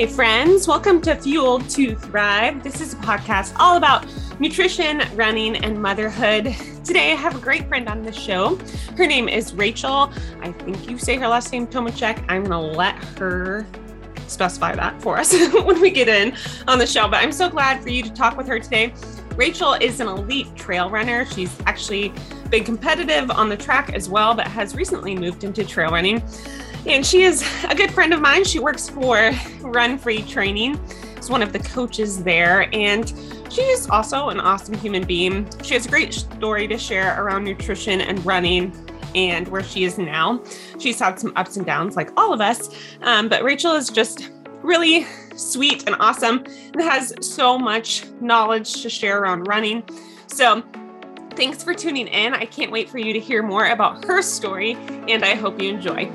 Hi, friends. Welcome to Fueled to Thrive. This is a podcast all about nutrition, running, and motherhood. Today, I have a great friend on the show. Her name is Rachel. I think you say her last name, Tomajczyk. I'm going to let her specify that for us when we get in on the show. But I'm so glad for you to talk with her today. Rachel is an elite trail runner. She's actually been competitive on the track as well, but has recently moved into trail running. And she is a good friend of mine. She works for Run Free Training. She's one of the coaches there. And she is also an awesome human being. She has a great story to share around nutrition and running and where she is now. She's had some ups and downs like all of us. Um, but Rachel is just really sweet and awesome and has so much knowledge to share around running. So thanks for tuning in. I can't wait for you to hear more about her story, and I hope you enjoy.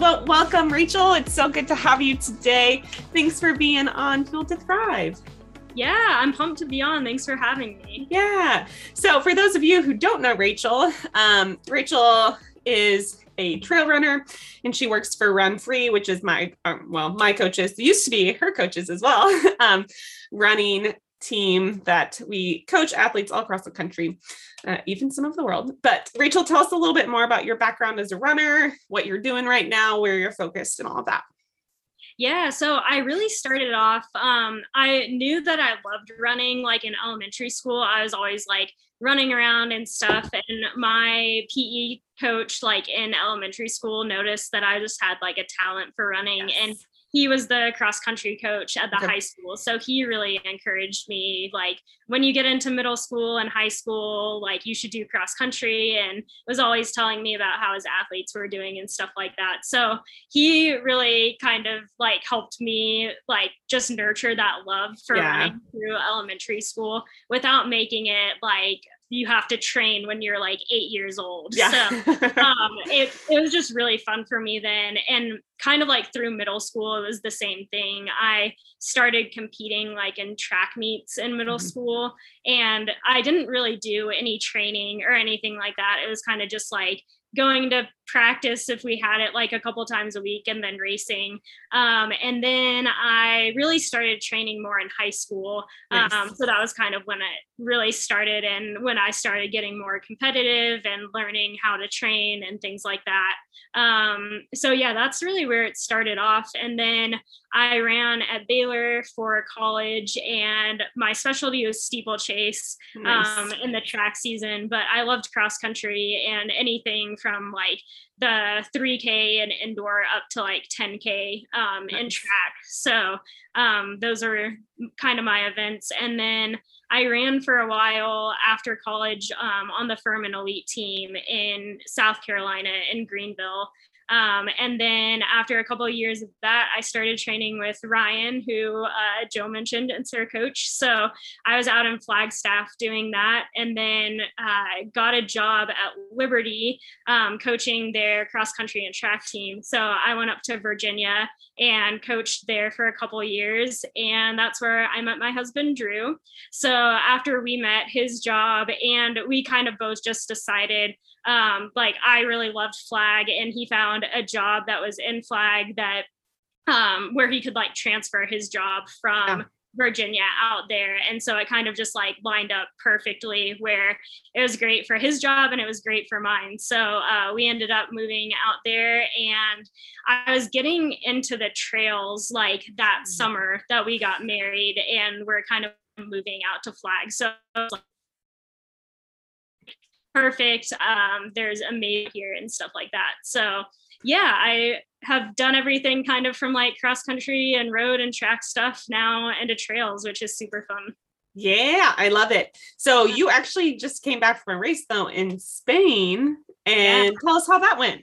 Well, welcome, Rachel. It's so good to have you today. Thanks for being on Fuel to Thrive. Yeah, I'm pumped to be on. Thanks for having me. Yeah. So, for those of you who don't know Rachel, um, Rachel is a trail runner and she works for Run Free, which is my, um, well, my coaches, used to be her coaches as well, um, running team that we coach athletes all across the country, uh, even some of the world. But Rachel, tell us a little bit more about your background as a runner, what you're doing right now, where you're focused, and all of that. Yeah, so I really started off. Um, I knew that I loved running. Like in elementary school, I was always like running around and stuff. And my PE coach, like in elementary school, noticed that I just had like a talent for running. Yes. And he was the cross country coach at the okay. high school. So he really encouraged me like when you get into middle school and high school, like you should do cross country and was always telling me about how his athletes were doing and stuff like that. So he really kind of like helped me like just nurture that love for yeah. running through elementary school without making it like you have to train when you're like eight years old. Yeah. So um, it, it was just really fun for me then. And kind of like through middle school, it was the same thing. I started competing like in track meets in middle mm-hmm. school, and I didn't really do any training or anything like that. It was kind of just like going to practice if we had it like a couple times a week and then racing um, and then i really started training more in high school nice. um, so that was kind of when it really started and when i started getting more competitive and learning how to train and things like that um, so yeah that's really where it started off and then i ran at baylor for college and my specialty was steeplechase nice. Um, in the track season but i loved cross country and anything from like the 3K and indoor up to like 10K um, nice. in track. So um, those are kind of my events. And then I ran for a while after college um, on the Furman Elite team in South Carolina in Greenville. Um, and then after a couple of years of that, I started training with Ryan, who uh, Joe mentioned, and Sir Coach. So I was out in Flagstaff doing that, and then uh, got a job at Liberty um, coaching their cross country and track team. So I went up to Virginia and coached there for a couple years, and that's where I met my husband Drew. So after we met, his job and we kind of both just decided um, like I really loved flag and he found a job that was in flag that um, where he could like transfer his job from. Virginia out there. And so it kind of just like lined up perfectly where it was great for his job and it was great for mine. So uh, we ended up moving out there and I was getting into the trails like that mm-hmm. summer that we got married and we're kind of moving out to flag. So perfect. Um, there's a maid here and stuff like that. So yeah, I have done everything kind of from like cross country and road and track stuff now into trails, which is super fun. Yeah, I love it. So you actually just came back from a race though in Spain and yeah. tell us how that went.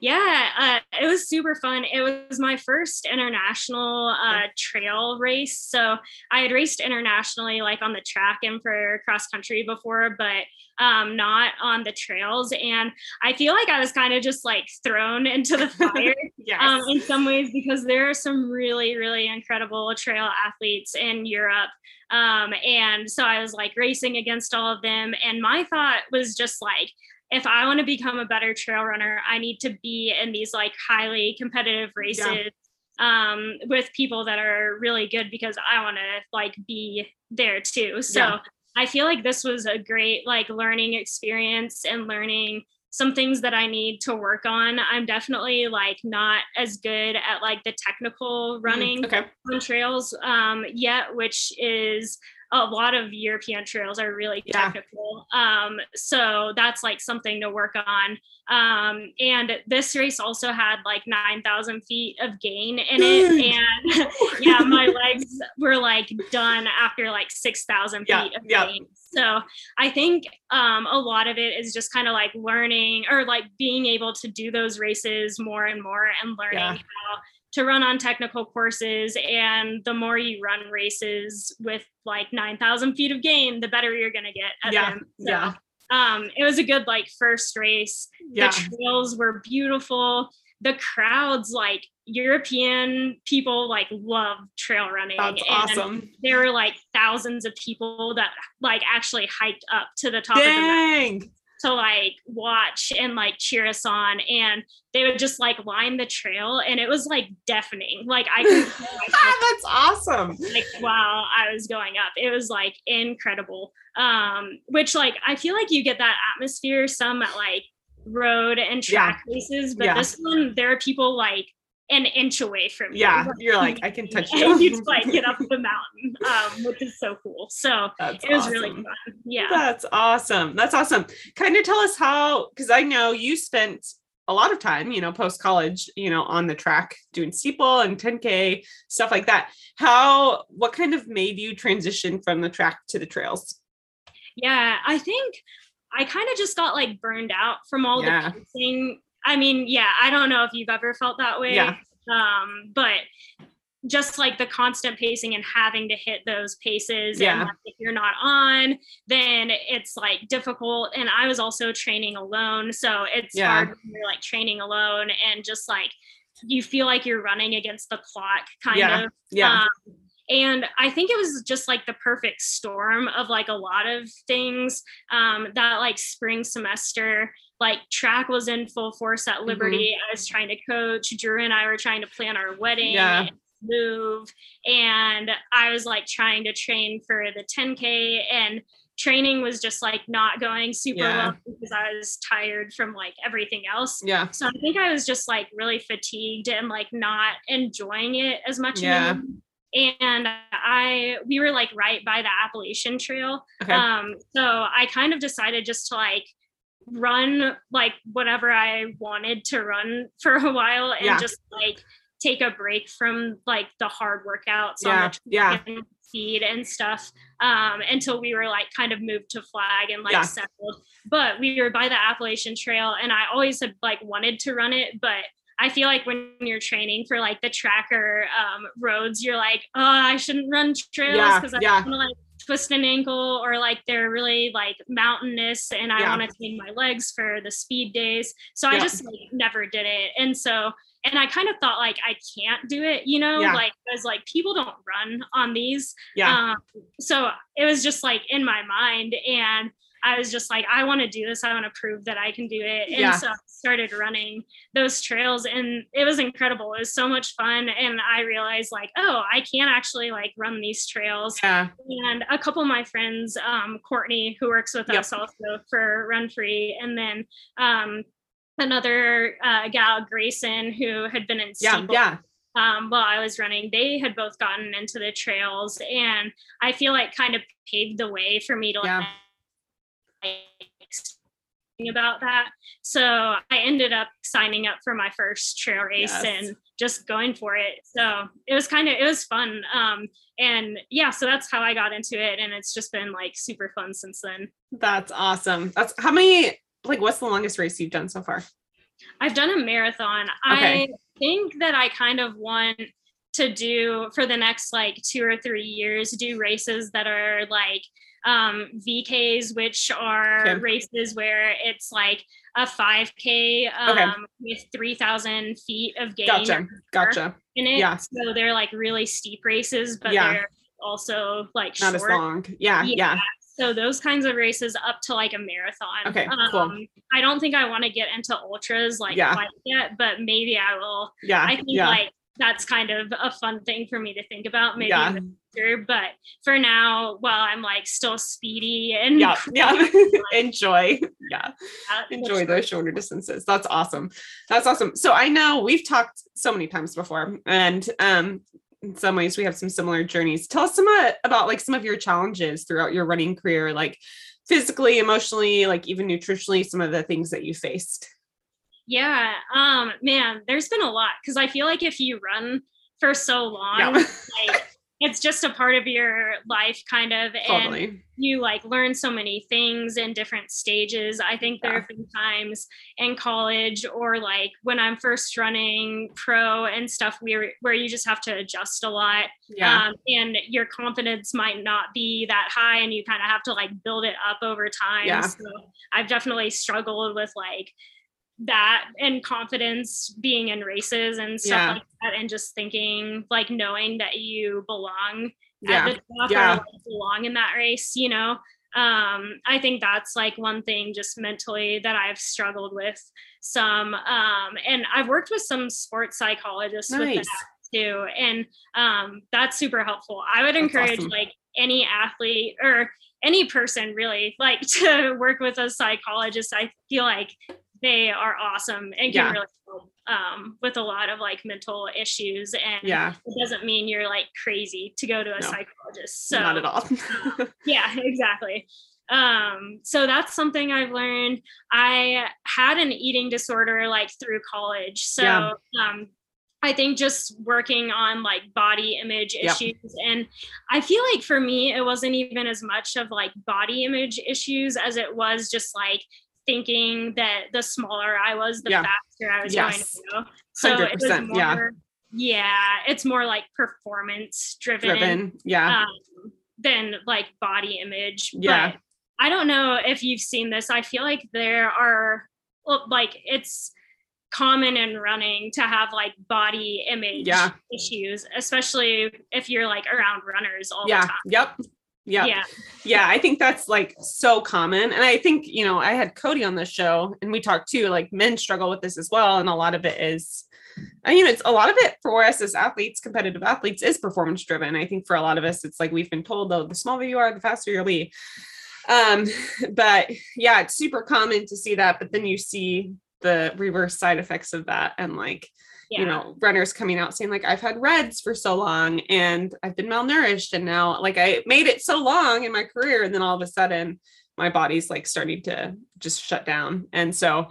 Yeah, uh, it was super fun. It was my first international uh, trail race. So I had raced internationally, like on the track and for cross country before, but um, not on the trails. And I feel like I was kind of just like thrown into the fire yes. um, in some ways because there are some really, really incredible trail athletes in Europe. Um, and so I was like racing against all of them. And my thought was just like, if I want to become a better trail runner, I need to be in these like highly competitive races yeah. um, with people that are really good because I want to like be there too. So yeah. I feel like this was a great like learning experience and learning some things that I need to work on. I'm definitely like not as good at like the technical mm, running mm, okay. on trails um, yet, which is a lot of European trails are really technical. Yeah. Um, so that's like something to work on. Um, and this race also had like 9,000 feet of gain in it. And yeah, my legs were like done after like 6,000 feet yeah. of yeah. gain. So I think um, a lot of it is just kind of like learning or like being able to do those races more and more and learning how to run on technical courses and the more you run races with like 9000 feet of gain the better you're going to get at yeah, them so, yeah um it was a good like first race yeah. the trails were beautiful the crowds like European people like love trail running. That's and awesome. There were like thousands of people that like actually hiked up to the top Dang. of the mountain to like watch and like cheer us on and they would just like line the trail and it was like deafening like i could that's awesome like while i was going up it was like incredible um which like i feel like you get that atmosphere some at like road and track yeah. places but yeah. this one there are people like an inch away from you. Yeah, you're like, I can touch you. And you like get up the mountain, um, which is so cool. So That's it was awesome. really fun. Yeah. That's awesome. That's awesome. Kind of tell us how, because I know you spent a lot of time, you know, post college, you know, on the track doing steeple and 10K, stuff like that. How, what kind of made you transition from the track to the trails? Yeah, I think I kind of just got like burned out from all yeah. the pacing I mean, yeah, I don't know if you've ever felt that way. Yeah. Um, but just like the constant pacing and having to hit those paces yeah. and like, if you're not on then it's like difficult and i was also training alone so it's yeah. hard when you're like training alone and just like you feel like you're running against the clock kind yeah. of yeah um, and i think it was just like the perfect storm of like a lot of things um, that like spring semester like track was in full force at Liberty. Mm-hmm. I was trying to coach. Drew and I were trying to plan our wedding. Yeah. move and I was like trying to train for the 10k and training was just like not going super yeah. well because I was tired from like everything else. Yeah. So I think I was just like really fatigued and like not enjoying it as much. Yeah. Anymore. And I we were like right by the Appalachian Trail. Okay. Um so I kind of decided just to like run like whatever I wanted to run for a while and yeah. just like take a break from like the hard workouts yeah. on the yeah. speed and stuff um, until we were like kind of moved to flag and like yeah. settled. But we were by the Appalachian Trail and I always had like wanted to run it, but I feel like when you're training for like the tracker um, roads, you're like, oh, I shouldn't run trails because I want to like twist an ankle or like they're really like mountainous and I yeah. want to train my legs for the speed days. So yeah. I just like never did it. And so and I kind of thought like I can't do it, you know, yeah. like because like people don't run on these. Yeah. Um, so it was just like in my mind and I was just like, I want to do this. I want to prove that I can do it. And yeah. so I started running those trails and it was incredible. It was so much fun. And I realized like, oh, I can actually like run these trails. Yeah. And a couple of my friends, um, Courtney, who works with yep. us also for Run Free, and then um, another uh, gal, Grayson, who had been in yeah, yeah. Um, while I was running, they had both gotten into the trails, and I feel like kind of paved the way for me to yeah about that. So I ended up signing up for my first trail race yes. and just going for it. So it was kind of it was fun. Um and yeah, so that's how I got into it and it's just been like super fun since then. That's awesome. That's how many like what's the longest race you've done so far? I've done a marathon. Okay. I think that I kind of want to do for the next like two or three years, do races that are like um, VKs, which are Okay. races where it's like a 5K um, with 3,000 feet of gain Gotcha. Gotcha. in it. Yeah. So they're like really steep races, but Yeah. they're also like Not as long. Yeah. Yeah. Yeah. So those kinds of races up to like a marathon. Okay, cool. Um, I don't think I want to get into ultras like Yeah. quite yet, but maybe I will. Yeah. I think yeah. like that's kind of a fun thing for me to think about maybe Yeah. in the future. But for now, while I'm like still speedy and yeah. Yeah. Enjoy. Yeah. enjoy those shorter distances. That's awesome. That's awesome. So I know we've talked so many times before, and um, in some ways we have some similar journeys. Tell us some uh, about like some of your challenges throughout your running career, like physically, emotionally, like even nutritionally, some of the things that you faced. Yeah. Um, man, there's been a lot because I feel like if you run for so long, Yeah. like it's just a part of your life kind of and totally. you like learn so many things in different stages. I think there Yeah. have been times in college or like when I'm first running pro and stuff where where you just have to adjust a lot. Yeah. Um, and your confidence might not be that high and you kind of have to like build it up over time. Yeah. So I've definitely struggled with like that and confidence being in races and stuff Yeah. like that and just thinking like knowing that you belong yeah. at the top Yeah. or like belong in that race, you know. Um, I think that's like one thing just mentally that I've struggled with some. Um, and I've worked with some sports psychologists with that too. And um, that's super helpful. I would That's encourage awesome. like any athlete or any person really like to work with a psychologist. I feel like they are awesome and can Yeah. really help um, with a lot of like mental issues. And Yeah. it doesn't mean you're like crazy to go to a No. psychologist. So Not at all. yeah, exactly. Um, so that's something I've learned. I had an eating disorder like through college. So Yeah. um I think just working on like body image Yep. issues. And I feel like for me, it wasn't even as much of like body image issues as it was just like thinking that the smaller I was, the Yeah. faster I was Yes. going to go. So it was 100%, yeah. more, yeah, it's more like performance driven, Driven. Yeah. um, than like body image. Yeah. But I don't know if you've seen this. I feel like there are like it's common in running to have like body image Yeah. issues, especially if you're like around runners all yeah. the time. Yep. Yep. Yeah. yeah i think that's like so common and i think you know i had cody on the show and we talked too like men struggle with this as well and a lot of it is you know it's a lot of it for us as athletes competitive athletes is performance driven i think for a lot of us it's like we've been told though the smaller you are the faster you'll be um but yeah it's super common to see that but then you see the reverse side effects of that and like Yeah. you know runners coming out saying like i've had RED-S for so long and i've been malnourished and now like i made it so long in my career and then all of a sudden my body's like starting to just shut down and so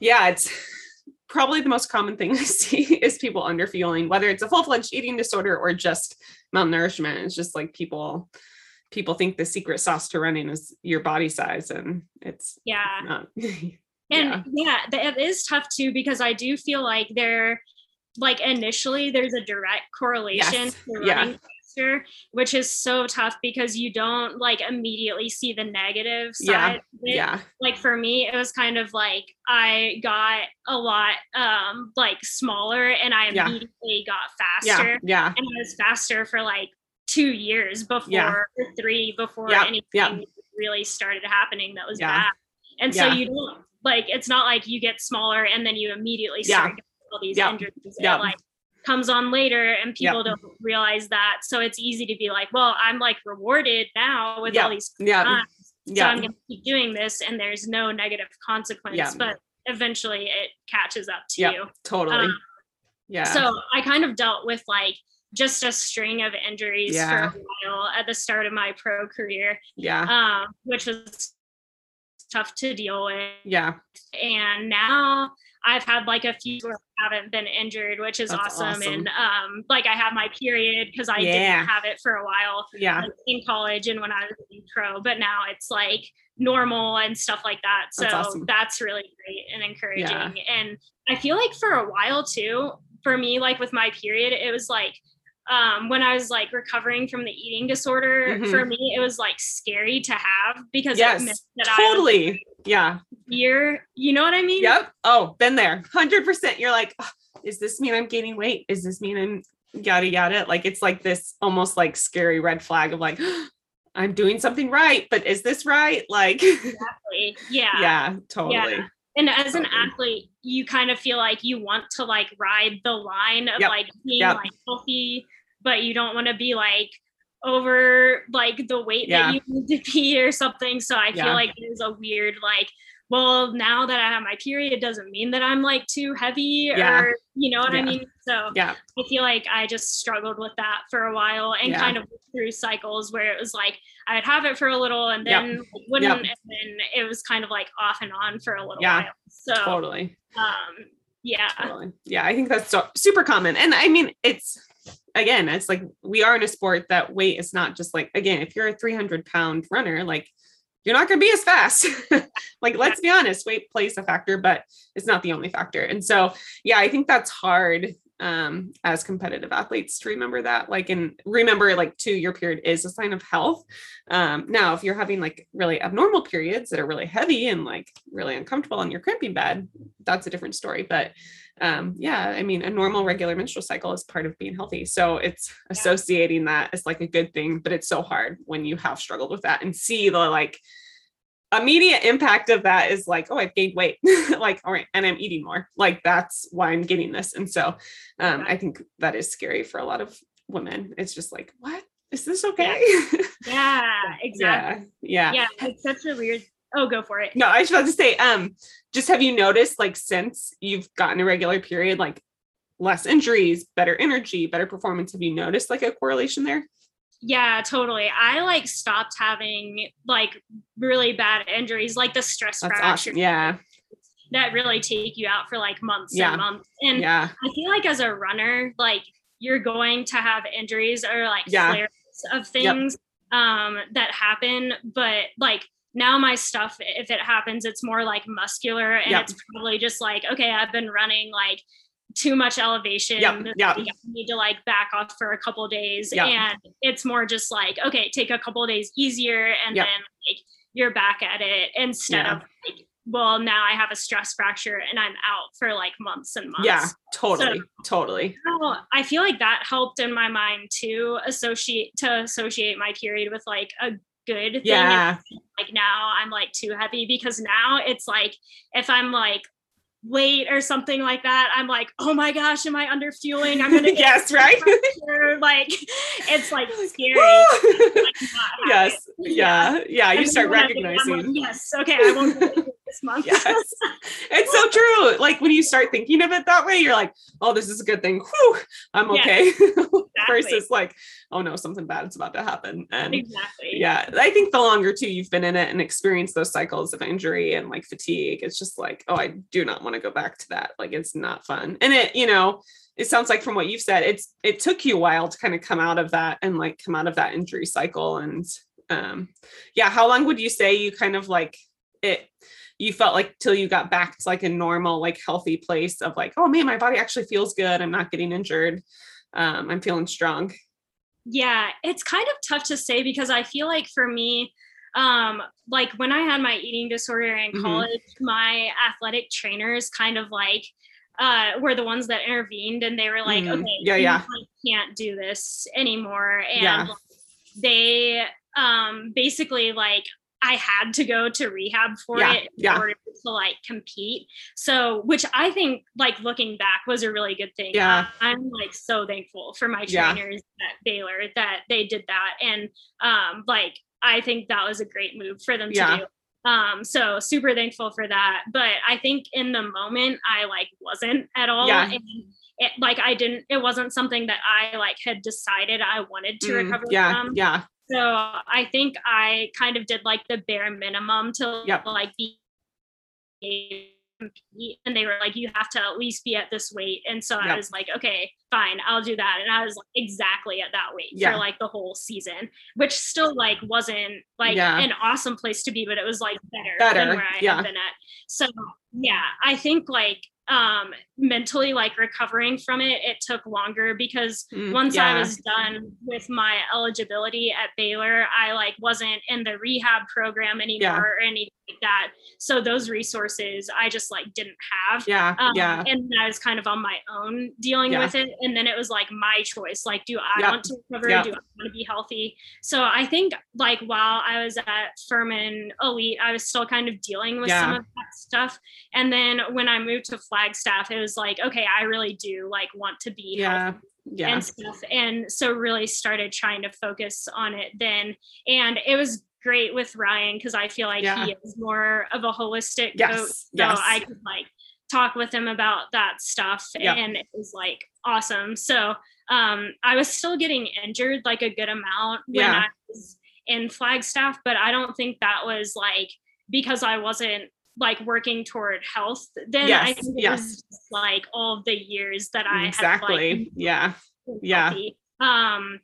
yeah it's probably the most common thing i see is people underfueling whether it's a full-fledged eating disorder or just malnourishment it's just like people people think the secret sauce to running is your body size and it's yeah. And yeah, th- it is tough too because I do feel like there, like initially, there's a direct correlation Yes, to yeah. running faster, which is so tough because you don't like immediately see the negative Yeah, side. of it. yeah Like for me, it was kind of like I got a lot um like smaller and I Yeah. immediately got faster. yeah yeah And I was faster for like two years before Yeah. or three before Yeah, anything yeah. really started happening that was Yeah. bad. And so Yeah. you don't like it's not like you get smaller and then you immediately Yeah. start getting all these Yeah. injuries. Yeah. It like comes on later and Yeah. people don't realize that. So it's easy to be like, well, I'm like rewarded now with Yeah. all these yeah times. So I'm gonna keep doing this and there's no negative consequence. Yeah. But eventually it catches up to you. totally Um, yeah So I kind of dealt with like just a string of injuries Yeah. for a while at the start of my pro career, yeah um, which was tough to deal with. yeah And now I've had like a few where I haven't been injured, which is awesome. awesome. And um, like I have my period because I Yeah. didn't have it for a while yeah in college and when I was in pro, but now it's like normal and stuff like that. So That's that's, really great and encouraging. Yeah. And I feel like for a while too, for me, like with my period, it was like um when I was like recovering from the eating disorder, Mhm. for me, it was like scary to have because Yes. I was Totally. Yeah. You know what I mean? Yep. Oh, been there. Hundred percent. You're like, "Ugh, is this mean I'm gaining weight? Is this mean I'm yada yada? Like it's like this almost like scary red flag of like, I'm doing something right, but is this right? Like, Exactly. Yeah. yeah, totally. And as an athlete, you kind of feel like you want to like ride the line of Yep. like being Yep. like healthy, but you don't want to be like over like the weight Yeah. that you need to be or something. So I Yeah. feel like there's a weird like, well, now that I have my period, it doesn't mean that I'm like too heavy Yeah. or you know what. I mean? So Yeah. I feel like I just struggled with that for a while and Yeah. kind of through cycles where it was like I would have it for a little and Yep. then wouldn't, and then it was kind of like off and on for a little Yeah. while. So, Totally. um, yeah, Totally. Yeah, I think that's so, super common. And I mean, it's again, it's like we are in a sport that weight is not just like, again, if you're a 300 pound runner, like you're not going to be as fast. like, let's be honest, weight plays a factor, but it's not the only factor. And so, yeah, I think that's hard um as competitive athletes to remember that like and remember like too your period is a sign of health. Um now if you're having like really abnormal periods that are really heavy and like really uncomfortable and you're cramping bad that's a different story. But um yeah i mean a normal regular menstrual cycle is part of being healthy. So it's associating that as like a good thing but it's so hard when you have struggled with that and see the like immediate impact of that is like oh i've gained weight like all right and i'm eating more like that's why i'm getting this and so um i think that is scary for a lot of women it's just like what is this okay yeah, exactly. yeah yeah Yeah, it's such a weird. Oh, go for it. no, I was about to say, um, just have you noticed like since you've gotten a regular period, like less injuries, better energy, better performance? Have you noticed like a correlation there? Yeah, totally. I like stopped having like really bad injuries, like the stress That's fracture awesome. Yeah. that really take you out for like months Yeah. and months. And Yeah. I feel like as a runner, like you're going to have injuries or like Yeah. flares of things um that happen. But like now my stuff, if it happens, it's more like muscular and Yep. it's probably just like, okay, I've been running like too much elevation. Yep, yep. I need to like back off for a couple days. Yep. And it's more just like, okay, take a couple days easier and Yep. then like you're back at it instead Yeah. of like, well, now I have a stress fracture and I'm out for like months and months. Yeah. Totally. totally. So I feel like that helped in my mind to associate to associate my period with like a good thing. Yeah. Like now I'm like too heavy because now it's like if I'm like late or something like that, I'm like, oh my gosh, am I under fueling? I'm gonna yes, right? like it's like scary. Like, yes. it. Yeah. Yeah. You start when I think I'm like, recognizing. yes, okay, I won't this month. Yes. It's so true. Like when you start thinking of it that way, you're like, oh, this is a good thing. Whew, I'm okay. exactly. Versus like, oh no, something bad is about to happen. And exactly. yeah, I think the longer too you've been in it and experienced those cycles of injury and like fatigue, it's just like, oh, I do not want to go back to that. Like it's not fun. And it, you know, it sounds like from what you've said, it's it took you a while to kind of come out of that and like come out of that injury cycle. And um yeah, how long would you say you kind of like it you felt like till you got back to like a normal, like healthy place of like, oh man, my body actually feels good. I'm not getting injured. Um, I'm feeling strong. Yeah, it's kind of tough to say because I feel like for me, um, like when I had my eating disorder in Mhm. college, my athletic trainers kind of like uh were the ones that intervened and they were like, Mhm. okay, Yeah, you, yeah. can't do this anymore. And Yeah. they um basically like I had to go to rehab for Yeah, it in yeah. order to like compete. So, which I think, like looking back, was a really good thing. Yeah. I'm like so thankful for my Yeah. trainers at Baylor that they did that, and um, like I think that was a great move for them to do. Um, so super thankful for that. But I think in the moment, I like wasn't at all. Yeah. And it, like I didn't. It wasn't something that I like had decided I wanted to Mm, recover yeah, from. yeah, So I think I kind of did like the bare minimum to like be compete and they were like you have to at least be at this weight and so i was like okay fine i'll do that and i was like, exactly at that weight Yeah. for like the whole season which still like wasn't like Yeah. an awesome place to be but it was like better, Better, than where i yeah. had been at so yeah i think like um mentally like recovering from it it took longer because Mm, once I was done with my eligibility at Baylor, I like wasn't in the rehab program anymore Yeah. or anything that. So those resources I just like didn't have. yeah Um, yeah And I was kind of on my own dealing Yeah. with it. And then it was like my choice. Like, do I Yep. want to recover? Yep. Do I want to be healthy? So I think like while I was at Furman Elite, I was still kind of dealing with some of that stuff. And then when I moved to Flagstaff, it was like, okay, I really do like want to be yeah healthy yeah and stuff. And so really started trying to focus on it then. And it was great with Ryan because I feel like Yeah. he is more of a holistic Yes, coach. So yes. I could like talk with him about that stuff Yeah. and it was like awesome. So um I was still getting injured like a good amount when Yeah. I was in Flagstaff, but I don't think that was like because I wasn't like working toward health then I Yes, think it yes. was just, like all the years that I had exactly like yeah Yeah. Um,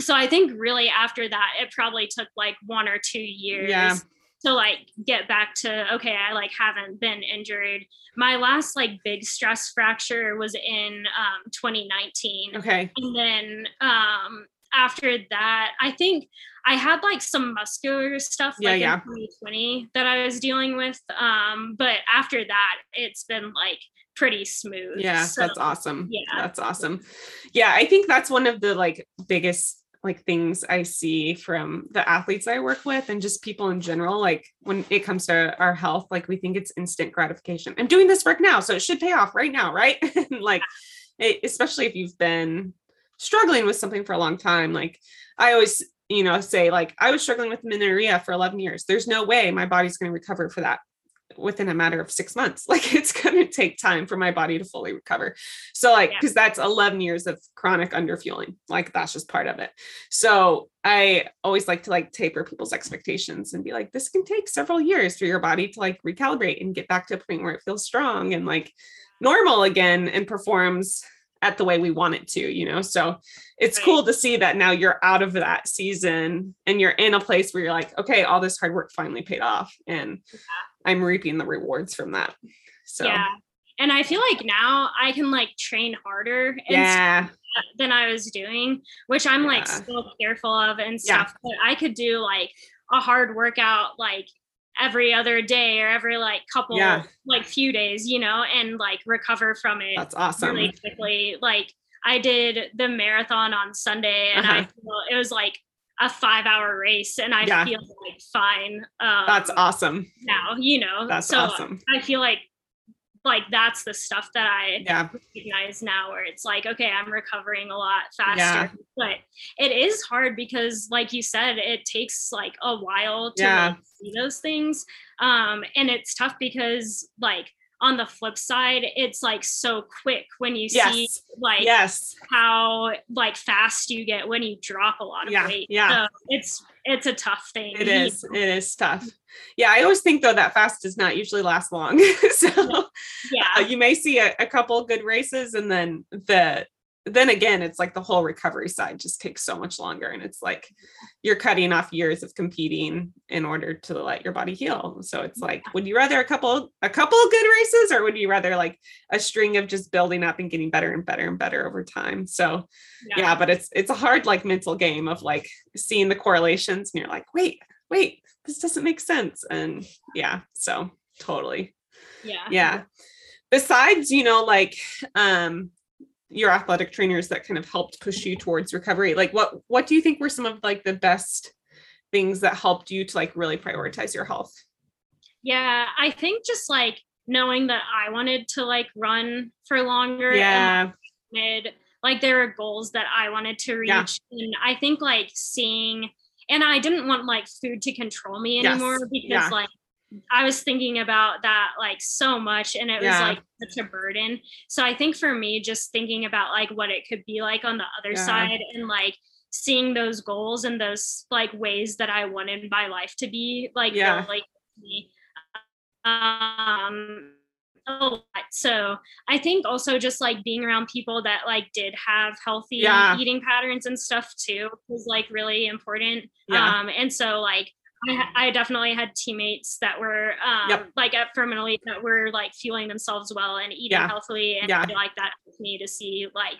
so I think really after that, it probably took like one or two years Yeah. to like get back to okay, I like haven't been injured. My last like big stress fracture was in um 2019. okay And then um after that, I think I had like some muscular stuff Yeah, like yeah. in 2020 that I was dealing with. Um, but after that, it's been like pretty smooth. Yeah, So, that's awesome. yeah. That's awesome. Yeah, I think that's one of the like biggest like things I see from the athletes I work with and just people in general. Like when it comes to our health, like we think it's instant gratification. I'm doing this work now, so it should pay off right now, right? And, like it, especially if you've been struggling with something for a long time. Like I always, you know, say like I was struggling with amenorrhea for 11 years. There's no way my body's going to recover for that within a matter of six months. Like it's going to take time for my body to fully recover. So like, Yeah. because that's 11 years of chronic underfueling. Like that's just part of it. So I always like to like taper people's expectations and be like, this can take several years for your body to like recalibrate and get back to a point where it feels strong and like normal again and performs at the way we want it to, you know? So it's Right. cool to see that now you're out of that season and you're in a place where you're like, okay, all this hard work finally paid off and I'm reaping the rewards from that. So Yeah. And I feel like now I can like train harder and yeah, than I was doing, which I'm like Yeah. still careful of and Yeah. stuff. But I could do like a hard workout like every other day or every like couple Yeah. like few days, you know, and like recover from it that's awesome. really quickly. Like I did the marathon on Sunday and I Uh-huh. feel it was like a five hour race and I Yeah. feel like fine. Um, That's awesome. now, you know. That's so awesome. I feel like like that's the stuff that I Yeah. recognize now where it's like, okay, I'm recovering a lot faster. Yeah. But it is hard because like you said, it takes like a while to Yeah. like, see those things. Um, and it's tough because like on the flip side, it's like so quick when you see like Yes. how like fast you get when you drop a lot of Yeah, weight. yeah. So it's it's a tough thing. It is. Know. It is tough. Yeah. I always think though that fast does not usually last long. so Yeah. uh, you may see a, a couple good races and then the then again it's like the whole recovery side just takes so much longer and it's like you're cutting off years of competing in order to let your body heal. So it's like would you rather a couple a couple good races or would you rather like a string of just building up and getting better and better and better over time? So yeah but it's it's a hard like mental game of like seeing the correlations and you're like wait wait this doesn't make sense. And yeah so totally. Yeah. yeah. Besides you know like um your athletic trainers that kind of helped push you towards recovery like what what do you think were some of like the best things that helped you to like really prioritize your health Yeah, I think just like knowing that I wanted to like run for longer yeah wanted, like there were goals that I wanted to reach. Yeah. And I think like seeing and I didn't want like food to control me Yes, anymore because yeah. like I was thinking about that like so much and it was like such a burden. So I think for me just thinking about like what it could be like on the other Yeah. side and like seeing those goals and those like ways that I wanted my life to be like Yeah. like me um a lot. So I think also just like being around people that like did have healthy Yeah. eating patterns and stuff too was like really important. Yeah. Um, and so like I, I definitely had teammates that were um, Yep. like at Elite that were like fueling themselves well and eating Yeah. healthily, and Yeah. I feel like that helped me to see like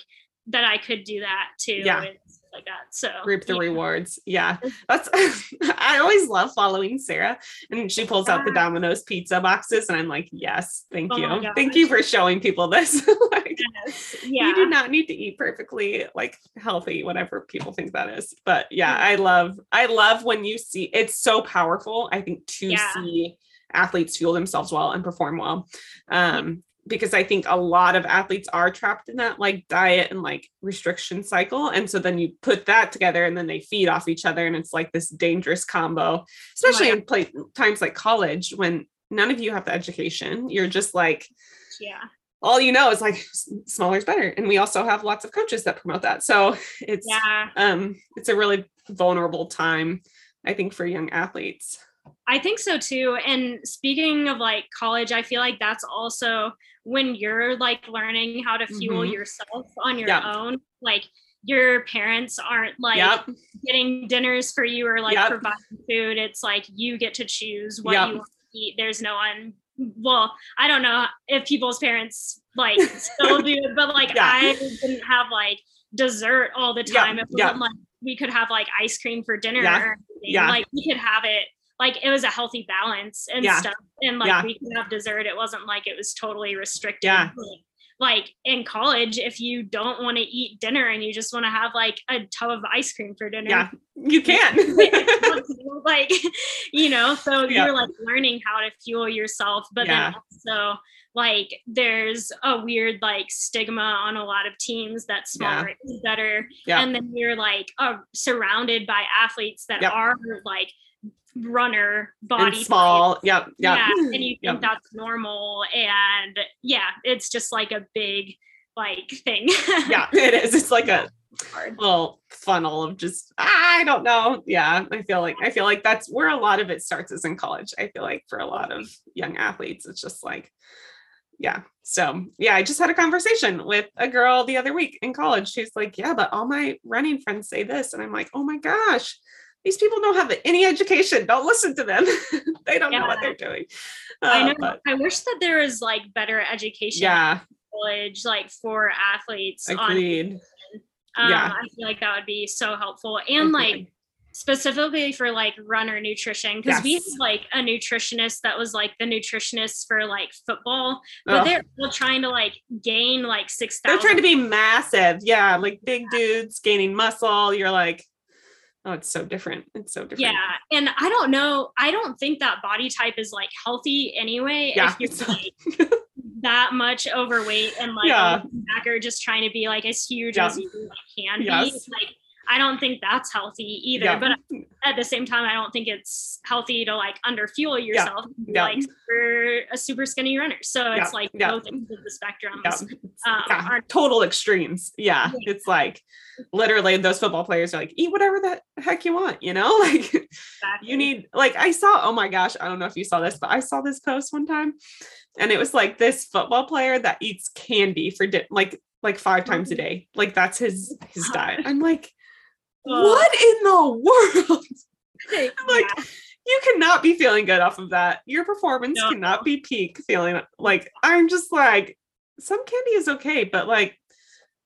that I could do that too. Yeah. stuff like that. So reap the yeah. rewards. Yeah. That's I always love following Sarah and she pulls out the Domino's pizza boxes and I'm like, "Yes, thank Oh you. Thank you for showing people this." like Yes. Yeah. you do not need to eat perfectly like healthy whatever people think that is. But yeah. I love I love when you see it's so powerful I think to Yeah. see athletes fuel themselves well and perform well. Um because I think a lot of athletes are trapped in that like diet and like restriction cycle. And so then you put that together and then they feed off each other. And it's like this dangerous combo, especially in play, times like college when none of you have the education. You're just like, yeah. all you know is like smaller is better. And we also have lots of coaches that promote that. So it's, Yeah. um, it's a really vulnerable time, I think, for young athletes. I think so too. And speaking of like college, I feel like that's also when you're like learning how to fuel Mhm. yourself on your Yeah. own. Like your parents aren't like yep. getting dinners for you or like Yep. providing food. It's like you get to choose what Yep. you want to eat. There's no one. Well, I don't know if people's parents like still do it, but like Yeah. I didn't have like dessert all the time. Yeah. wasn't like we could have like ice cream for dinner Yeah, or anything. yeah. Like we could have it like it was a healthy balance and Yeah, stuff. And like yeah. we could have dessert. It wasn't like it was totally restricted. Yeah. Like in college, if you don't want to eat dinner and you just want to have like a tub of ice cream for dinner, Yeah, you can. like you know so Yeah. you're like learning how to fuel yourself but then also like there's a weird like stigma on a lot of teams that smaller is better and then you're like uh, surrounded by athletes that are like runner and body small. types. Yep. Yep. yeah and you think Yep. that's normal and yeah it's just like a big like thing yeah, it is. It's like a little funnel of just I don't know. Yeah, I feel like I feel like that's where a lot of it starts is in college. I feel like for a lot of young athletes, it's just like, yeah. So yeah, I just had a conversation with a girl the other week in college. She's like, yeah, but all my running friends say this, and I'm like, oh my gosh. These people don't have any education. Don't listen to them. they don't know what they're doing. I Uh, know. but I wish that there was like better education yeah, college like for athletes on agreed. um, Yeah. i feel like that would be so helpful and like specifically for like runner nutrition because we had like a nutritionist that was like the nutritionist for like football but Ugh. they're still trying to like gain like six They're trying to be massive. Yeah, like big dudes gaining muscle. You're like, oh, it's so different. It's so different. yeah and i don't know i don't think that body type is like healthy anyway Yeah, if you're like that much overweight and like Yeah. a backer just trying to be like as huge Yeah. as you like, can Yes. be like i don't think that's healthy either Yeah. but at the same time i don't think it's healthy to like underfuel yourself Yeah. like super, a super skinny runner so it's like both ends of the spectrum um, are total extremes. Yeah. It's like literally those football players are like, eat whatever the heck you want, you know? Like exactly- you need like I saw, oh my gosh, I don't know if you saw this, but I saw this post one time and it was like this football player that eats candy for di- like like five times a day. Like that's his his diet. I'm like. What in the world? Yeah. like you cannot be feeling good off of that. Your performance No. cannot be peak feeling like I'm just like some candy is okay, but like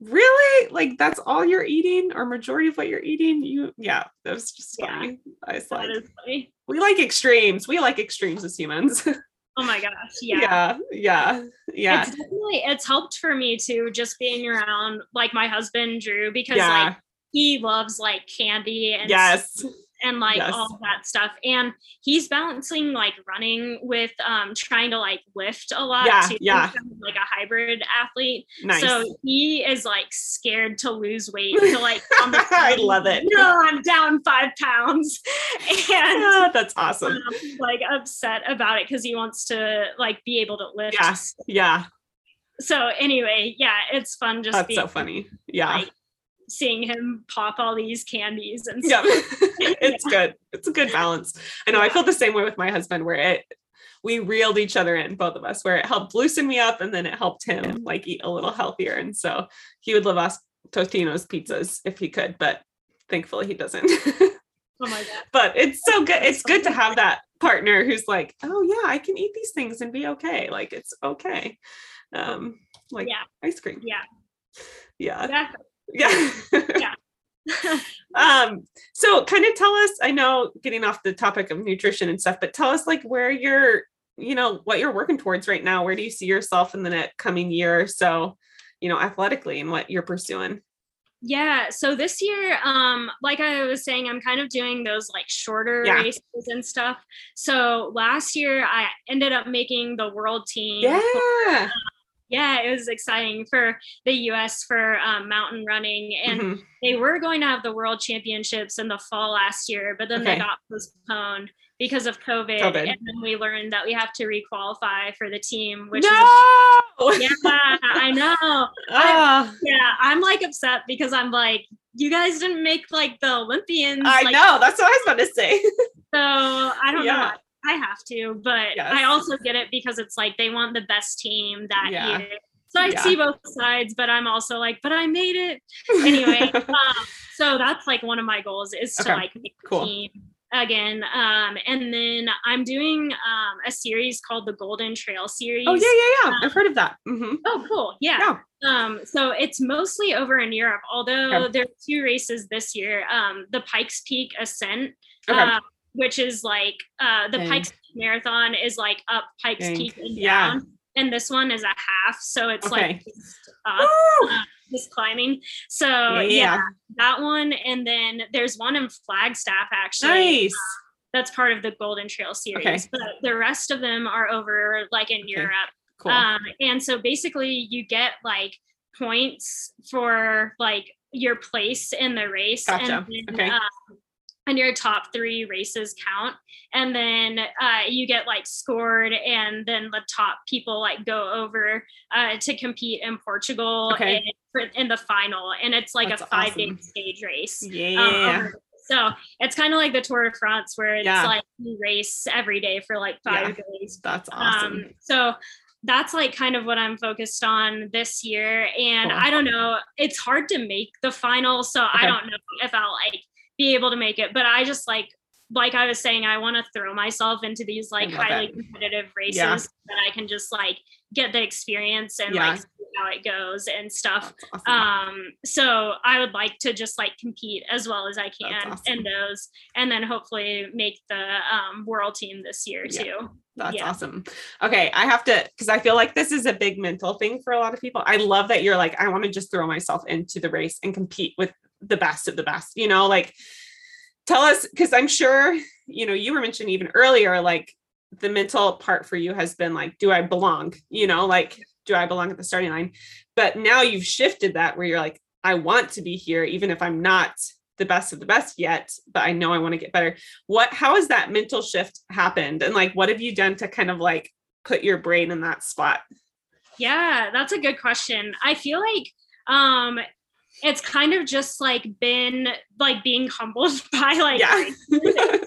really like that's all you're eating or majority of what you're eating. You yeah, that was just Yeah. funny. I was that like, funny. we like extremes. We like extremes as humans. oh my gosh yeah yeah, yeah, yeah. It's definitely it's helped for me too, just being around like my husband Drew because Yeah. like he loves like candy and yes. and like Yes. all that stuff. And he's balancing like running with um trying to like lift a lot Yeah, too. yeah. Kind of like a hybrid athlete. Nice. So he is like scared to lose weight. To like I love it. No, I'm down five pounds. And Ah, that's awesome. um, like upset about it because he wants to like be able to lift. Yeah. Yeah. So anyway, yeah, it's fun just That's being so funny. Yeah. like seeing him pop all these candies and yeah stuff. it's good it's a good balance i know i feel the same way with my husband where it we reeled each other in, both of us, where it helped loosen me up and then it helped him like eat a little healthier. And so he would love us Totino's pizzas if he could, but thankfully he doesn't. Oh my god. but it's so good. It's good to have that partner who's like, oh yeah, I can eat these things and be okay. Like it's okay. Um, like Yeah. ice cream. Yeah. Yeah. Exactly. Yeah. yeah. um, so kind of tell us, I know getting off the topic of nutrition and stuff, but tell us like where you're, you know, what you're working towards right now. Where do you see yourself in the next coming year or so, you know, athletically and what you're pursuing? Yeah. So this year, um, like I was saying, I'm kind of doing those like shorter Yeah. races and stuff. So last year I ended up making the world team. Yeah. Yeah, it was exciting for the US for um, mountain running. And Mhm. they were going to have the world championships in the fall last year, but then Okay. they got postponed because of COVID. COVID. And then we learned that we have to requalify for the team, which no. is yeah, I know. Ah, Yeah, I'm like upset because I'm like, you guys didn't make like the Olympians. I like, know. That's what I was about to say. So I don't Yeah. know. I have to, but Yes. I also get it because it's like they want the best team that Yeah. year. So I Yeah. see both sides, but I'm also like, but I made it anyway. um, so that's like one of my goals is to Okay. like make the Cool. team again. Um, and then I'm doing um, a series called the Golden Trail series. oh yeah, yeah, yeah. I've heard of that. hmm Oh, cool. Yeah. Yeah. Um, so it's mostly over in Europe, although Okay. there are two races this year. Um, the Pikes Peak Ascent, Okay. uh, which is like uh, the Dang. Pikes Marathon is like up Pikes Dang. Peak and Yeah. down. And this one is a half. So it's Okay. like just up, uh, just climbing. So yeah. yeah. that one. And then there's one in Flagstaff actually Nice. that's part of the Golden Trail series. Okay. But the rest of them are over like in Okay. Europe. Cool. Um, and so basically, you get like points for like your place in the race, Gotcha. and then, Okay. um, and your top three races count. And then uh, you get like scored, and then the top people like go over uh, to compete in Portugal Okay. in, in the final, and it's like That's a five day stage race. um, yeah. over- so it's kind of like the Tour de France, where it's Yeah. like you race every day for like five days. That's awesome. Um, so that's like kind of what I'm focused on this year. And Cool. I don't know, it's hard to make the final. So Okay. I don't know if I'll like be able to make it, but I just like, like I was saying, I want to throw myself into these like highly it. competitive races Yeah. that I can just like get the experience and Yeah. like see how it goes and stuff. Awesome. Um, so I would like to just like compete as well as I can awesome. in those, and then hopefully make the um, world team this year Yeah. too. That's yeah. awesome. Okay, I have to because I feel like this is a big mental thing for a lot of people. I love that you're like, I want to just throw myself into the race and compete with the best of the best. You know, like tell us because I'm sure you know you were mentioning even earlier, like the mental part for you has been like, do I belong? You know, like do I belong at the starting line? But now you've shifted that where you're like, I want to be here, even if I'm not the best of the best yet, but I know I want to get better. What, how has that mental shift happened? And like, what have you done to kind of like put your brain in that spot? Yeah, that's a good question. I feel like um it's kind of just like been like being humbled by like Yeah.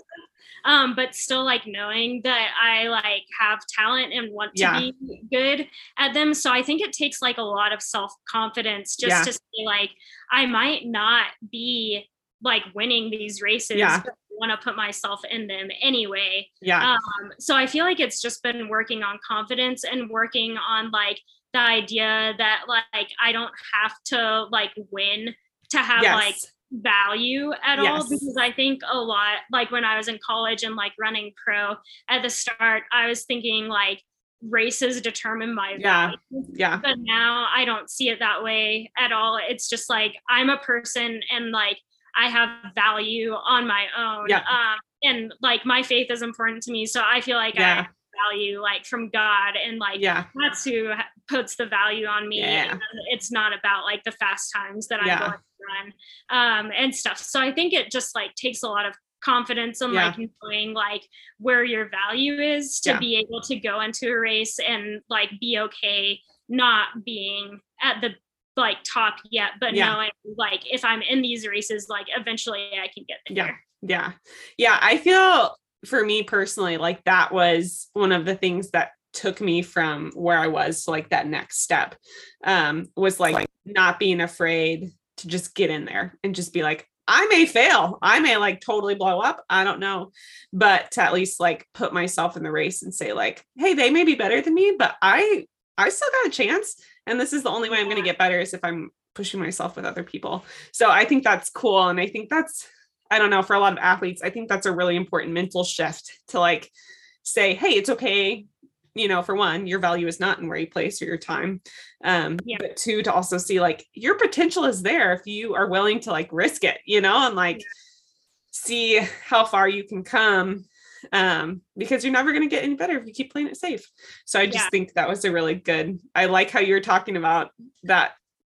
um but still like knowing that I like have talent and want to Yeah. be good at them. So I think it takes like a lot of self-confidence just Yeah. to say like I might not be like winning these races, Yeah. but want to put myself in them anyway. yeah. Um, so I feel like it's just been working on confidence and working on like the idea that like I don't have to like win to have like value at all because I think a lot like when I was in college and like running pro at the start, I was thinking like races determine my Yeah. value. Yeah. But now I don't see it that way at all. It's just like I'm a person and like I have value on my own. Yeah. Um, and like my faith is important to me. So I feel like I Yeah. have value like from God and like Yeah. that's who puts the value on me. Yeah. And it's not about like the fast times that I'm Yeah. going to run um, and stuff. So I think it just like takes a lot of confidence and Yeah. like knowing like where your value is to be able to go into a race and like be okay not being at the like top yet, but knowing like if I'm in these races, like eventually I can get there. Yeah. Yeah. Yeah. I feel for me personally, like that was one of the things that took me from where I was to like that next step. Um, was like not being afraid to just get in there and just be like, I may fail. I may like totally blow up. I don't know. But to at least like put myself in the race and say, like, hey, they may be better than me, but I I still got a chance. And this is the only way I'm gonna get better is if I'm pushing myself with other people. So I think that's cool. And I think that's, I don't know, for a lot of athletes, I think that's a really important mental shift to like say, hey, it's okay you know, for one, your value is not in where you place or your time. Um, yeah. but two, to also see like your potential is there if you are willing to like risk it, you know, and like yeah. see how far you can come. Um, because you're never going to get any better if you keep playing it safe. So I just yeah. think that was a really good, I like how you're talking about that.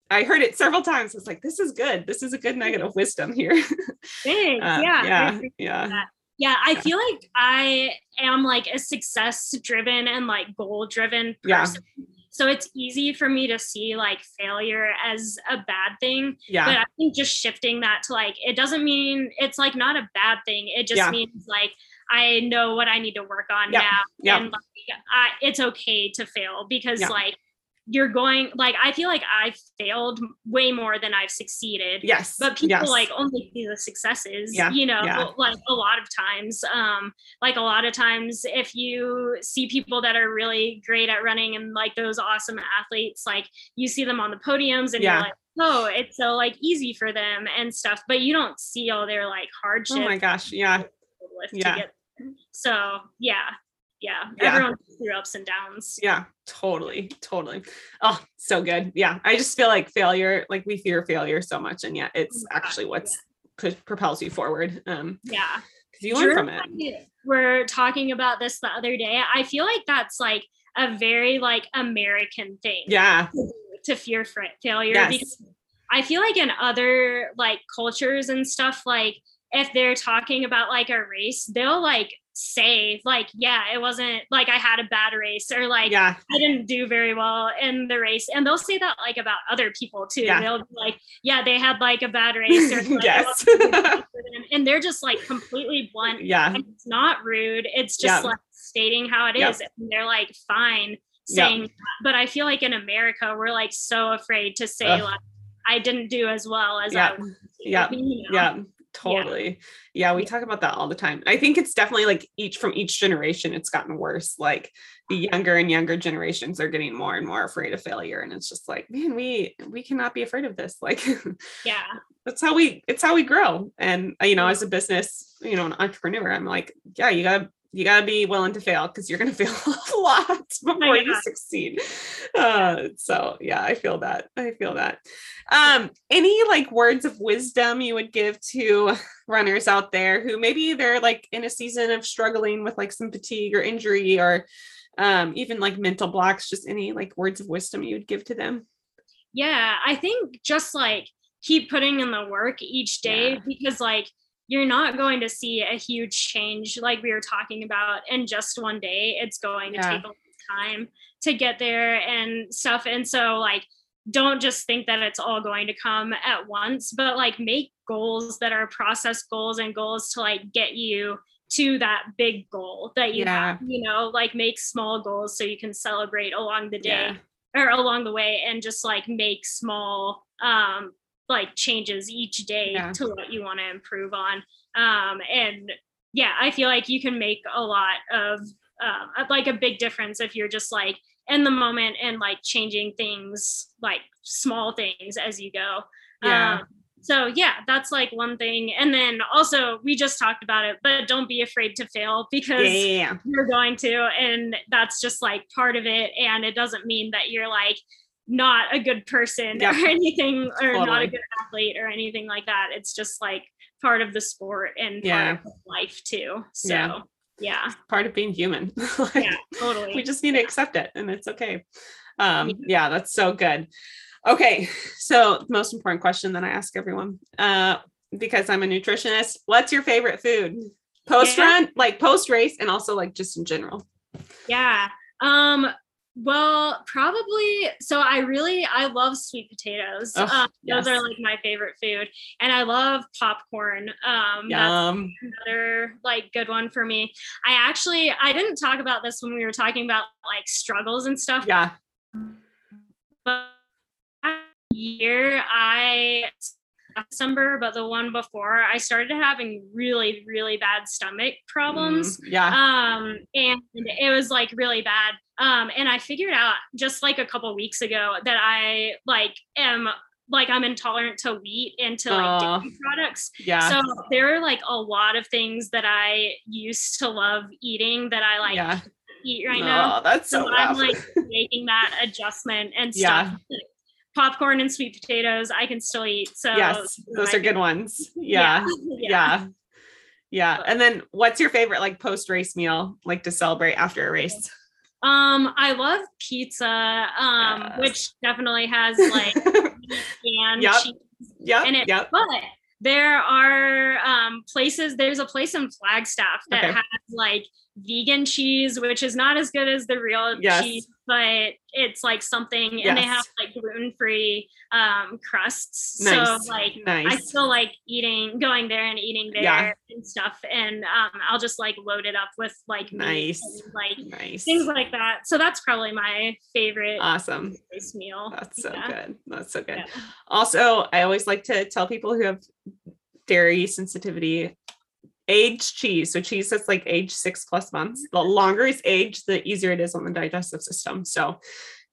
I heard it several times. It's like, this is good. This is a good nugget of wisdom here. Thanks. Uh, yeah. Yeah. Yeah yeah i feel like i am like a success driven and like goal driven person yeah. so it's easy for me to see like failure as a bad thing yeah but i think just shifting that to like it doesn't mean it's like not a bad thing it just yeah. means like i know what i need to work on now yeah. and like I, it's okay to fail because like you're going like I feel like I've failed way more than I've succeeded. Yes. But people yes. like only see the successes. Yeah. You know, yeah. like a lot of times. Um, like a lot of times if you see people that are really great at running and like those awesome athletes, like you see them on the podiums and yeah. you're like, oh, it's so like easy for them and stuff, but you don't see all their like hardship. Oh my gosh. Yeah. Yeah. So yeah, yeah, yeah. everyone through ups and downs. Yeah, totally, totally. Oh, so good. Yeah, I just feel like failure, like we fear failure so much, and yet it's yeah. actually what's yeah. propels you forward. Um, yeah, because you learn from it. We're talking about this the other day. I feel like that's like a very like American thing. Yeah, to, to fear failure yes. because I feel like in other like cultures and stuff, like if they're talking about like a race, they'll like say like yeah it wasn't like i had a bad race or like yeah i didn't do very well in the race and they'll say that like about other people too yeah. they'll be like yeah they had like a bad race or like, yes and they're just like completely blunt yeah and it's not rude it's just yeah. like stating how it is yep. and they're like fine saying yep. but i feel like in america we're like so afraid to say Ugh. like i didn't do as well as yeah. i yeah you know? yeah totally yeah. yeah. we talk about that all the time i think it's definitely like each from each generation it's gotten worse like the younger and younger generations are getting more and more afraid of failure and it's just like man we we cannot be afraid of this like yeah that's how we it's how we grow and uh, you know as a business you know an entrepreneur i'm like yeah you gotta you got to be willing to fail because you're going to fail a lot before you succeed. Uh, so yeah, I feel that. I feel that. Um, any like words of wisdom you would give to runners out there who maybe they're like in a season of struggling with like some fatigue or injury or um, even like mental blocks, just any like words of wisdom you would give to them? Yeah, I think just like keep putting in the work each day yeah. because like you're not going to see a huge change like we were talking about in just one day. It's going to take a long time to get there and stuff. And so like don't just think that it's all going to come at once, but like make goals that are process goals and goals to like get you to that big goal that you yeah. have, you know, like make small goals so you can celebrate along the day yeah. or along the way and just like make small um like changes each day yeah. to what you want to improve on um and yeah i feel like you can make a lot of uh, like a big difference if you're just like in the moment and like changing things like small things as you go yeah. Um, so yeah that's like one thing and then also we just talked about it but don't be afraid to fail because yeah. you're going to and that's just like part of it and it doesn't mean that you're like not a good person or anything or totally. not a good athlete or anything like that. It's just like part of the sport and yeah. part of life too. So yeah, yeah. part of being human. Like, yeah totally. we just need to accept it and it's okay. Um yeah. that's so good. Okay so most important question that i ask everyone uh because i'm a nutritionist what's your favorite food? Post run like post race and also like just in general. Yeah um Well, probably. So I really I love sweet potatoes. Oh, um, yes. Those are like my favorite food, and I love popcorn. Um, that's Yum. another like good one for me. I actually I didn't talk about this when we were talking about like struggles and stuff. Yeah. But last year I December, but the one before I started having really really bad stomach problems Mm, yeah. um and it was like really bad um and i figured out just like a couple weeks ago that i like am like i'm intolerant to wheat and to like Aw. dairy products yeah. so there are like a lot of things that i used to love eating that i like yeah. eat right now Oh, that's so, so i'm like making that adjustment and Yeah. Popcorn and sweet potatoes i can still eat so yes, those are good ones. Yeah. Yeah. Yeah. And then what's your favorite like post race meal like to celebrate after a race? Um, I love pizza, um, Yes. which definitely has like and Yep. cheese yep. in it. Yep. But there are um places, there's a place in Flagstaff that Okay. has like vegan cheese, which is not as good as the real Yes. cheese, but it's like something and they have like gluten-free um crusts. Nice. So like I still like eating, going there and eating there Yeah. and stuff. And um, I'll just like load it up with like meat Nice. and, like Nice. things like that. So that's probably my favorite Awesome. meal. That's so Yeah. good. That's so good. Yeah. Also, I always like to tell people who have dairy sensitivity aged cheese. So cheese that's like aged six plus months. The longer it's aged, the easier it is on the digestive system. So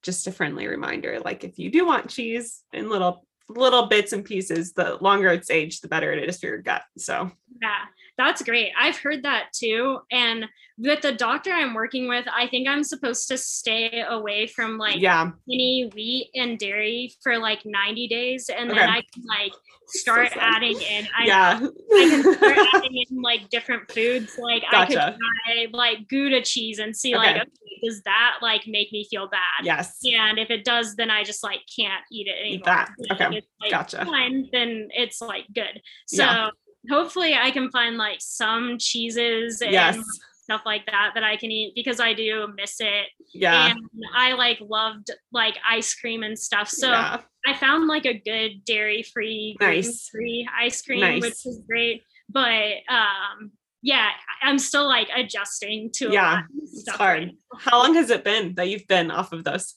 just a friendly reminder, like if you do want cheese in little little bits and pieces, the longer it's aged, the better it is for your gut. So Yeah, that's great. I've heard that too. And with the doctor I'm working with, I think I'm supposed to stay away from like yeah. any wheat and dairy for like 90 days. And then I can like start sad. adding in. I, yeah. I can start adding in like different foods. Like I could try like Gouda cheese and see Okay. like, okay, does that like make me feel bad? yes. And if it does, then I just like can't eat it anymore. that. Okay. if like, Gotcha. Fine, then it's like good. So Yeah. Hopefully I can find like some cheeses and Yes. stuff like that that I can eat because I do miss it. Yeah. And I like loved like ice cream and stuff. So yeah. I found like a good dairy free, Nice. free ice cream, Nice. which is great. But um yeah, I'm still like adjusting to a Yeah, lot of It's hard. right. How long has it been that you've been off of those?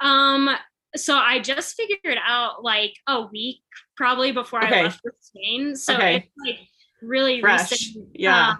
Um, so I just figured out like a week probably before Okay. I left for Spain. So Okay. it's like really Fresh. recent. Yeah. Um,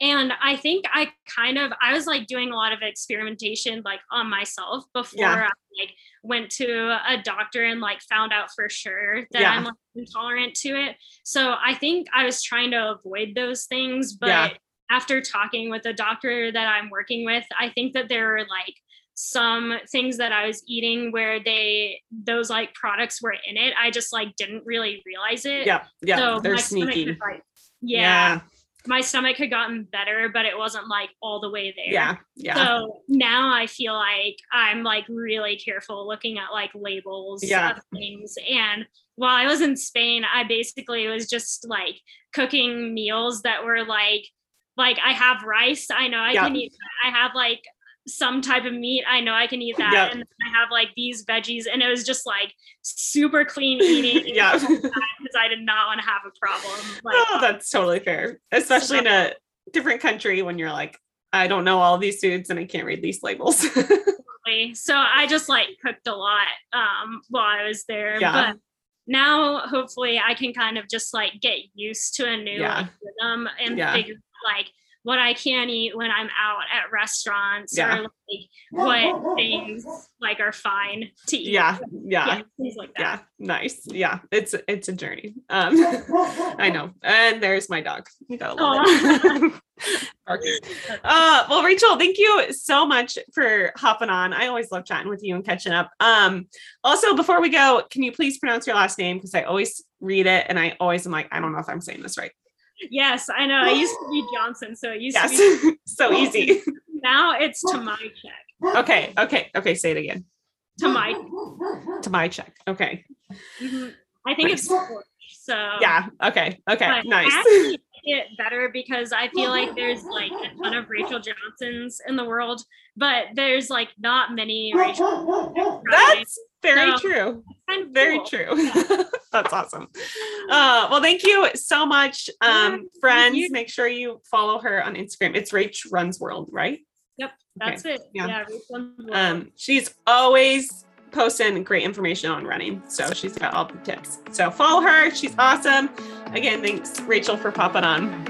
and I think I kind of I was like doing a lot of experimentation like on myself before Yeah. I like went to a doctor and like found out for sure that Yeah. I'm like intolerant to it. So I think I was trying to avoid those things, but Yeah. after talking with the doctor that I'm working with, I think that there are like some things that I was eating where they those like products were in it. I just like didn't really realize it. Yeah. Yeah. So They're sneaky. had, like, yeah, my stomach had gotten better, but it wasn't like all the way there. Yeah. Yeah. So now I feel like I'm like really careful looking at like labels Yeah. of things. And while I was in Spain, I basically was just like cooking meals that were like, like I have rice, I know I Yeah. can eat. I have like some type of meat, I know I can eat that. Yeah. And I have like these veggies, and it was just like super clean eating yeah. because I did not want to have a problem. Like, oh, that's totally fair. Especially in a different country when you're like, I don't know all these foods and I can't read these labels. So I just like cooked a lot um while I was there. Yeah. But now hopefully I can kind of just like get used to a new Yeah. rhythm and Yeah. figure like what I can eat when I'm out at restaurants Yeah. or like what things like are fine to eat. yeah. Yeah. Yeah, things like that. Yeah. Nice. Yeah. It's it's a journey. Um I know. And there's my dog. You gotta love it. Uh, well, Rachel, thank you so much for hopping on. I always love chatting with you and catching up. Um, also, before we go, can you please pronounce your last name? Because I always read it and I always am like, I don't know if I'm saying this right. Yes, I know. I used to be Johnson, so it used to be so easy. now it's Tomajczyk. Okay, okay, okay. Say it again. To my Tomajczyk. Okay. mhm. I think it's Nice. Porsche, so Yeah. Okay. Okay. But Nice. Actually, it better because I feel like there's like a ton of Rachel Johnsons in the world, but there's like not many Rachel. That's very So, true. Kind of Very cool. true. That's awesome. Uh, well, thank you so much, Yeah, um, friends. Make sure you follow her on Instagram. It's Rach Runs World, right? Yep, that's it. yeah. Yeah. Rachel Johnson's world. Um, she's always posting great information on running, so she's got all the tips. So follow her. She's awesome. Again, thanks, Rachel, for popping on.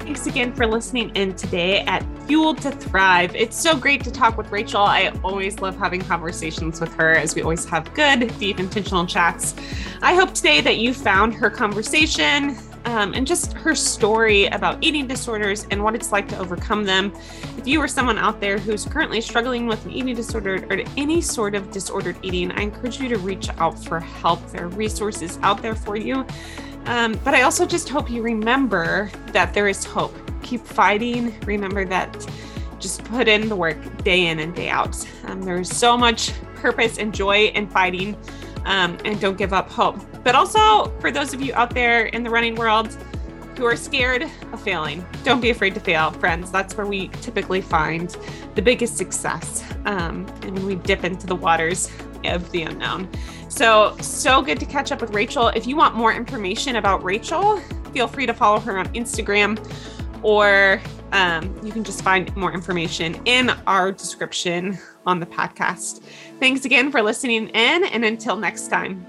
Thanks again for listening in today at Fueled to Thrive. It's so great to talk with Rachel. I always love having conversations with her as we always have good, deep, intentional chats. I hope today that you found her conversation um, and just her story about eating disorders and what it's like to overcome them. If you are someone out there who's currently struggling with an eating disorder or any sort of disordered eating, I encourage you to reach out for help. There are resources out there for you. Um, but I also just hope you remember that there is hope. Keep fighting. Remember that just put in the work day in and day out. Um, there's so much purpose and joy in fighting, um, and don't give up hope. But also, for those of you out there in the running world who are scared of failing, don't be afraid to fail, friends. That's where we typically find the biggest success. Um, and when we dip into the waters of the unknown. So, so good to catch up with Rachel. If you want more information about Rachel, feel free to follow her on Instagram or um, you can just find more information in our description on the podcast. Thanks again for listening in, and until next time.